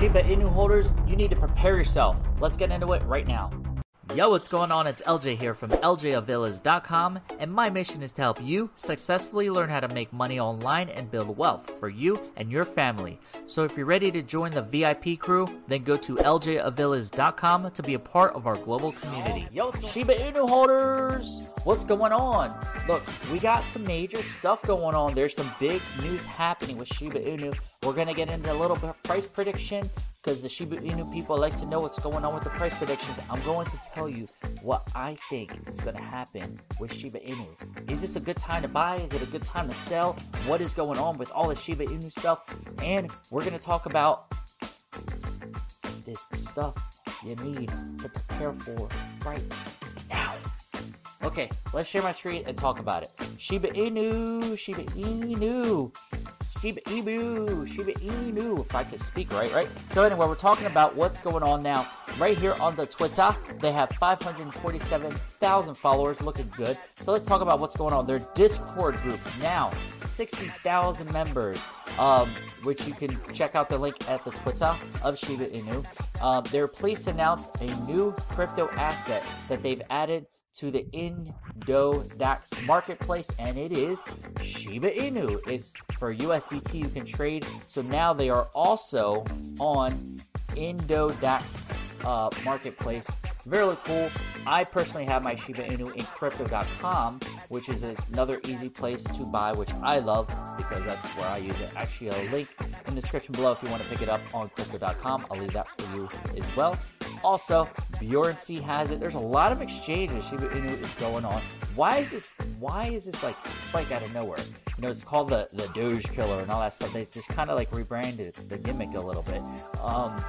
Shiba Inu holders, you need to prepare yourself. Let's get into it right now. Yo, what's going on? It's LJ here from LJAvillas.com, and my mission is to help you successfully learn how to make money online and build wealth for you and your family. So if you're ready to join the VIP crew, then go to LJAvillas.com to be a part of our global community. Yo, Shiba Inu holders, what's going on? Look, we got some major stuff going on. There's some big news happening with Shiba Inu. We're gonna get into a little bit of price prediction because the Shiba Inu people like to know what's going on with the price predictions. I'm going to tell you what I think is going to happen with Shiba Inu. Is this a good time to buy? Is it a good time to sell? What is going on with all the Shiba Inu stuff? And we're going to talk about this stuff you need to prepare for right now. Okay, let's share my screen and talk about it. Shiba Inu, Shiba Inu. Shiba Inu, Shiba Inu, if I can speak right, right? So anyway, we're talking about what's going on now. Right here on the Twitter, they have 547,000 followers, looking good. So let's talk about what's going on. Their Discord group now, 60,000 members, um, which you can check out the link at the Twitter of Shiba Inu. Um, they're pleased to announce a new crypto asset that they've added to the Indodax marketplace, and it is Shiba Inu. It's for USDT you can trade. So now they are also on Indodax uh, marketplace. Very cool. I personally have my Shiba Inu in Crypto.com, which is another easy place to buy, which I love because that's where I use it. Actually, a link in the description below if you want to pick it up on Crypto.com. I'll leave that for you as well. Also, Bjorn C has it. There's a lot of exchanges is going on. Why is this? Why is this like spike out of nowhere? You know, it's called the the Doge Killer and all that stuff. They just kind of like rebranded the gimmick a little bit. Um,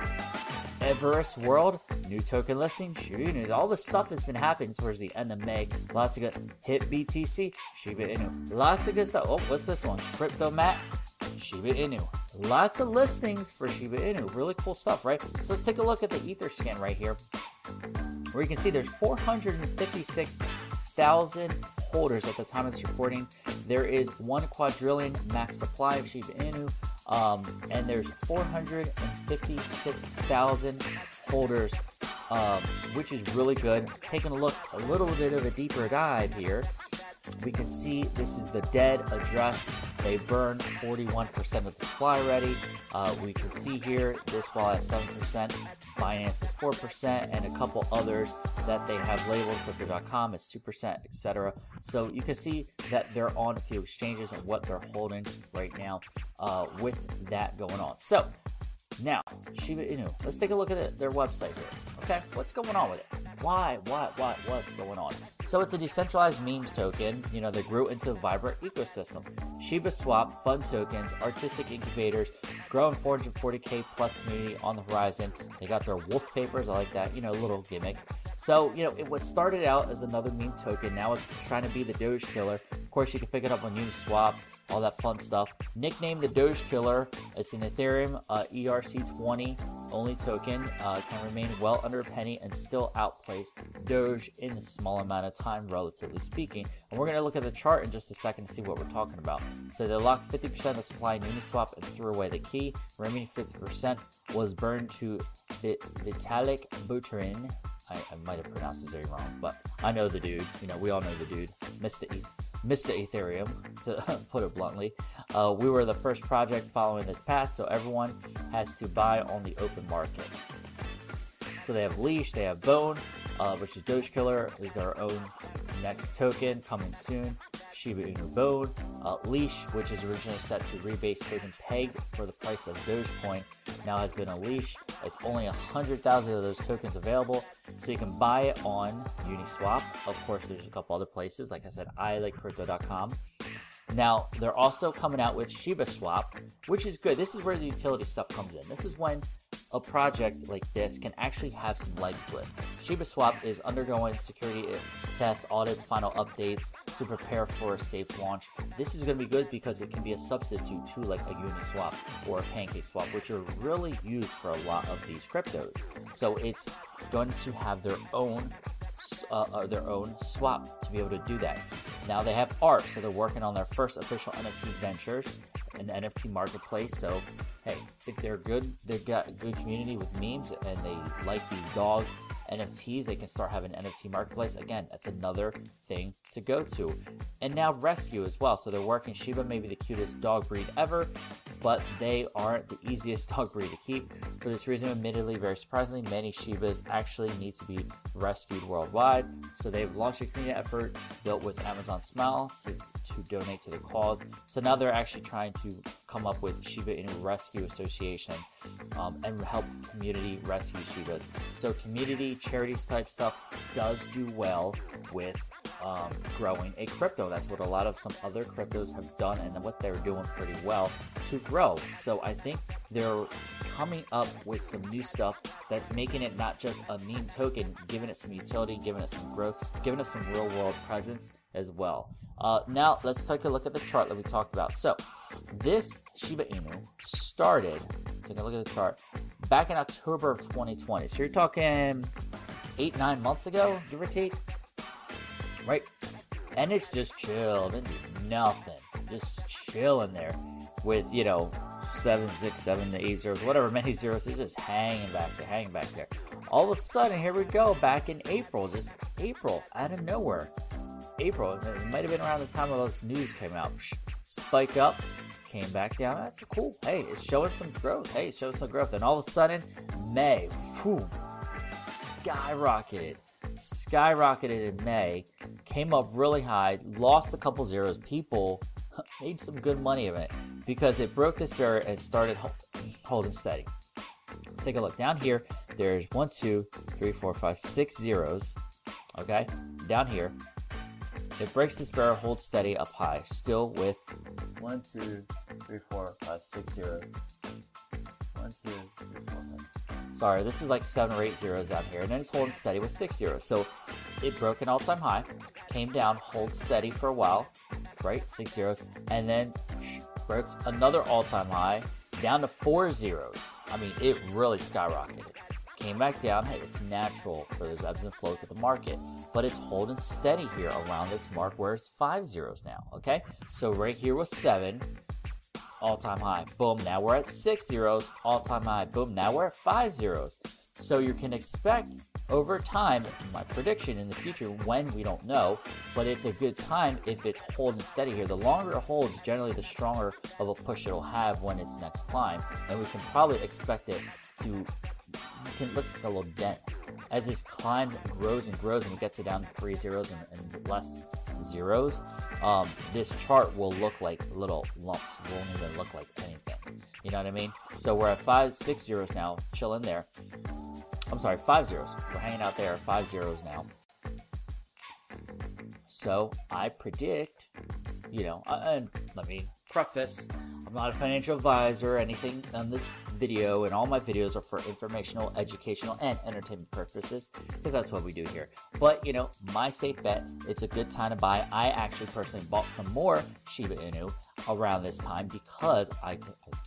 Everest World, new token listing, Shiba Inu. All this stuff has been happening towards the end of May. Lots of good HitBTC, Shiba Inu. Lots of good stuff. Oh, what's this one? Crypto Mat, Shiba Inu. Lots of listings for Shiba Inu. Really cool stuff, right? So let's take a look at the Etherscan right here, where you can see there's 456,000 holders at the time of this recording. There is one quadrillion max supply of Shiba Inu, um, and there's 456,000 holders, um, which is really good. Taking a look, a little bit of a deeper dive here we can see this is the dead address. They burned 41% of the supply already. Uh, we can see here this wall has 7%, Binance is 4%, and a couple others that they have labeled crypto.com is 2%, etc. So you can see that they're on a few exchanges and what they're holding right now uh, with that going on. So now, Shiba Inu, let's take a look at it, their website here. Okay, what's going on with it? Why, what, what, what's going on? So it's a decentralized memes token, you know, that grew into a vibrant ecosystem. Shiba Swap, fun tokens, artistic incubators, growing 440k plus community on the horizon. They got their wolf papers, I like that, you know, little gimmick. So, you know, it, what started out as another meme token, now it's trying to be the Doge killer. Of course, you can pick it up on Uniswap, all that fun stuff. Nicknamed the Doge Killer, it's an Ethereum uh, ERC20 only token. Uh, can remain well under a penny and still outplace Doge in a small amount of time, relatively speaking. And we're going to look at the chart in just a second to see what we're talking about. So they locked 50% of the supply in Uniswap and threw away the key. Remaining 50% was burned to Vitalik Buterin. I, I might have pronounced his name wrong, but I know the dude. You know, we all know the dude, Mr. E Mr. Ethereum, to put it bluntly. Uh, we were the first project following this path, so everyone has to buy on the open market. So they have Leash, they have Bone, uh, which is Doge Killer, is our own next token coming soon. Shiba Inu Bone, uh, Leash, which is originally set to rebase token Peg for the price of Dogecoin, now has been unleashed. It's only 100,000 of those tokens available, so you can buy it on Uniswap. Of course, there's a couple other places. Like I said, I like crypto.com. Now, they're also coming out with Shiba Swap, which is good. This is where the utility stuff comes in. This is when a project like this can actually have some legs to it. Shiba Swap is undergoing security tests, audits, final updates to prepare for a safe launch. This is going to be good because it can be a substitute to like a Uniswap or a Pancake Swap, which are really used for a lot of these cryptos. So it's going to have their own uh, uh, their own swap to be able to do that. Now they have art, so they're working on their first official NFT ventures, an NFT marketplace. So hey, if they're good, they've got a good community with memes and they like these dog NFTs, they can start having an NFT marketplace. Again, that's another thing to go to. And now rescue as well. So they're working Shiba, maybe the cutest dog breed ever, but they aren't the easiest dog breed to keep. For this reason, admittedly, very surprisingly, many Shibas actually need to be rescued worldwide. So they've launched a community effort built with Amazon Smile to, to donate to the cause. So now they're actually trying to come up with Shiba Inu Rescue Association um, and help community rescue Shibas. So community charities type stuff does do well with um, growing a crypto. That's what a lot of some other cryptos have done and what they're doing pretty well to grow. So I think they're coming up with some new stuff that's making it not just a meme token, giving it some utility, giving it some growth, giving it some real world presence as well. Uh, now let's take a look at the chart that we talked about. So this Shiba Inu started, take a look at the chart, back in October of 2020. So you're talking eight, nine months ago, give or take, right? And it's just chill, didn't do nothing, just chilling there with, you know, seven, six, seven to eight zeros, whatever many zeros, it's just hanging back there, hanging back there. All of a sudden, here we go, back in April, just April, out of nowhere. April, it might have been around the time of this news came out. Spike up, came back down. That's cool. Hey, it's showing some growth. Hey, it shows some growth. And all of a sudden, May, whew, skyrocketed. Skyrocketed in May, came up really high, lost a couple zeros. People made some good money of it because it broke this barrier and started holding steady. Let's take a look. Down here, there's one, two, three, four, five, six zeros. Okay, down here, it breaks this barrier, holds steady up high, still with one, two, three, four, five, six zeros. Sorry, this is like seven or eight zeros down here, and then it's holding steady with six zeros. So it broke an all-time high, came down, hold steady for a while, right? Six zeros, and then broke another all-time high down to four zeros. I mean, it really skyrocketed came back down. Hey, it's natural for those ebbs and flows of the market, but it's holding steady here around this mark where it's five zeros now. Okay, so right here was seven, all time high. Boom, now we're at six zeros, all time high. Boom, now we're at five zeros. So you can expect over time, my prediction in the future, when we don't know, but it's a good time if it's holding steady here. The longer it holds, generally the stronger of a push it'll have when its next climb, and we can probably expect it to can looks like a little dent. As this climb grows and grows and it gets it down to three zeros and, and less zeros, um, this chart will look like little lumps. It won't even look like anything. You know what I mean? So we're at five, six zeros now, chilling there. I'm sorry, five zeros. We're hanging out there, five zeros now. So I predict, you know, uh, and let me preface I'm not a financial advisor or anything on this video, and all my videos are for informational, educational, and entertainment purposes because that's what we do here. But you know, my safe bet, it's a good time to buy. I actually personally bought some more Shiba Inu around this time because I,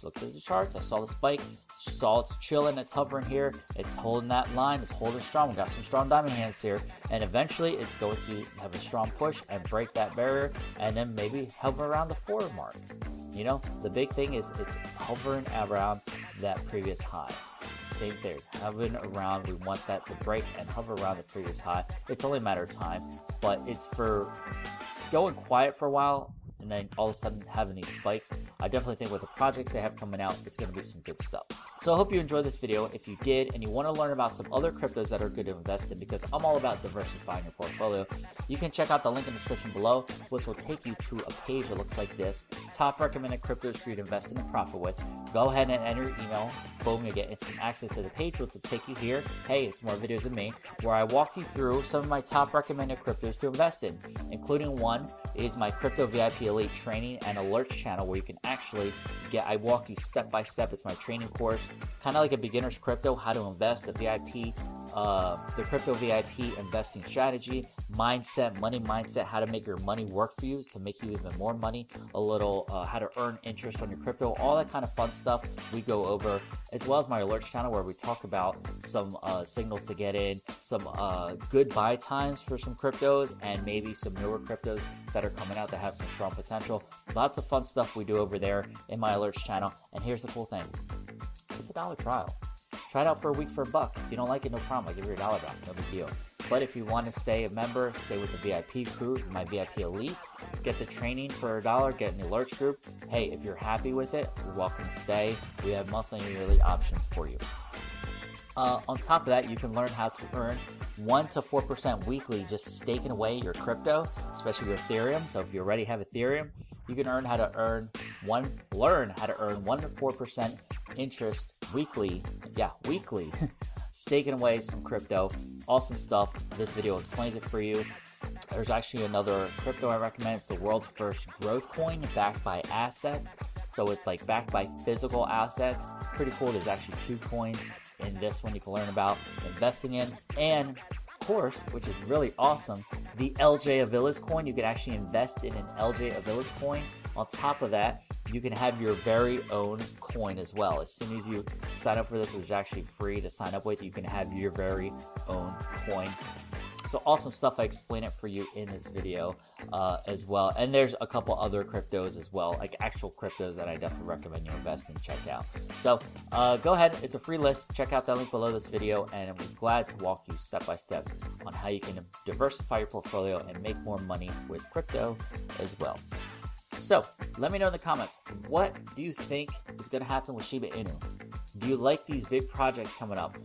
looked at the charts, I saw the spike, saw it's chilling, it's hovering here, it's holding that line, it's holding strong. We got some strong diamond hands here, and eventually it's going to have a strong push and break that barrier, and then maybe hover around the four mark. You know, the big thing is it's hovering around that previous high. Same thing, hovering around. We want that to break and hover around the previous high. It's only a matter of time, but it's for going quiet for a while and then all of a sudden having these spikes. I definitely think with the projects they have coming out, it's going to be some good stuff. So I hope you enjoyed this video. If you did and you want to learn about some other cryptos that are good to invest in, because I'm all about diversifying your portfolio, you can check out the link in the description below, which will take you to a page that looks like this. Top recommended cryptos for you to invest in and profit with. Go ahead and enter your email. Boom, you get instant access to the page, which will take you here. Hey, it's more videos of me, where I walk you through some of my top recommended cryptos to invest in, including one is my Crypto VIP Elite training and alerts channel where you can actually get, I walk you step by step. It's my training course, kind of like a beginner's crypto, how to invest, the VIP, uh, the crypto VIP investing strategy, mindset, money mindset, how to make your money work for you to make you even more money, a little uh, how to earn interest on your crypto, all that kind of fun stuff we go over, as well as my alerts channel where we talk about some uh, signals to get in, some uh, good buy times for some cryptos, and maybe some newer cryptos that are coming out that have some strong potential. Lots of fun stuff we do over there in my alerts channel. And here's the cool thing it's a dollar trial. Try it out for a week for a buck. If you don't like it, no problem. I'll give you a dollar back. No big deal. But if you want to stay a member, stay with the VIP crew, my VIP elites, get the training for a dollar, get an alerts group. Hey, if you're happy with it, you're welcome to stay. We have monthly and yearly options for you. Uh, on top of that, you can learn how to earn 1 to 4% weekly just staking away your crypto, especially your Ethereum. So if you already have Ethereum, you can earn how to earn one learn how to earn 1 to 4% interest weekly. Yeah, weekly. staking away some crypto. Awesome stuff. This video explains it for you. There's actually another crypto I recommend. It's the world's first growth coin backed by assets. So it's like backed by physical assets. Pretty cool. There's actually two coins in this one you can learn about investing in. And of course, which is really awesome, the LJ Avila's coin. You can actually invest in an LJ Avila's coin. On top of that, you can have your very own coin as well. As soon as you sign up for this, which is actually free to sign up with, you can have your very own coin. So awesome stuff. I explain it for you in this video uh, as well. And there's a couple other cryptos as well, like actual cryptos that I definitely recommend you invest in. Check out. So uh, go ahead. It's a free list. Check out that link below this video, and I'm glad to walk you step by step on how you can diversify your portfolio and make more money with crypto as well. So let me know in the comments what do you think is going to happen with Shiba Inu? Do you like these big projects coming up?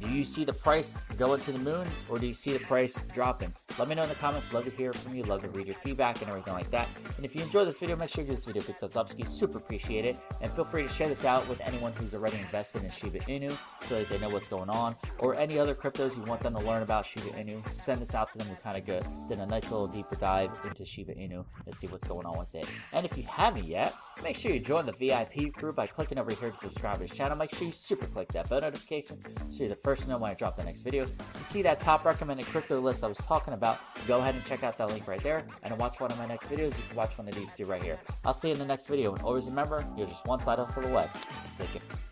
Do you see the price going to the moon or do you see the price dropping? Let me know in the comments. Love to hear from you. Love to read your feedback and everything like that. And if you enjoyed this video, make sure you give this video a big thumbs up. Super appreciate it. And feel free to share this out with anyone who's already invested in Shiba Inu so that they know what's going on. Or any other cryptos you want them to learn about Shiba Inu. Send this out to them. We kind of good. did a nice little deeper dive into Shiba Inu and see what's going on with it. And if you haven't yet, make sure you join the VIP group by clicking over here to subscribe to this channel. Make sure you super click that bell notification so you're the first to know when I drop the next video. To see that top recommended crypto list I was talking about, go ahead and check out that link right there. And to watch one of my next videos, you can watch one of these two right here. I'll see you in the next video. And always remember, you're just one side hustle away. Take care.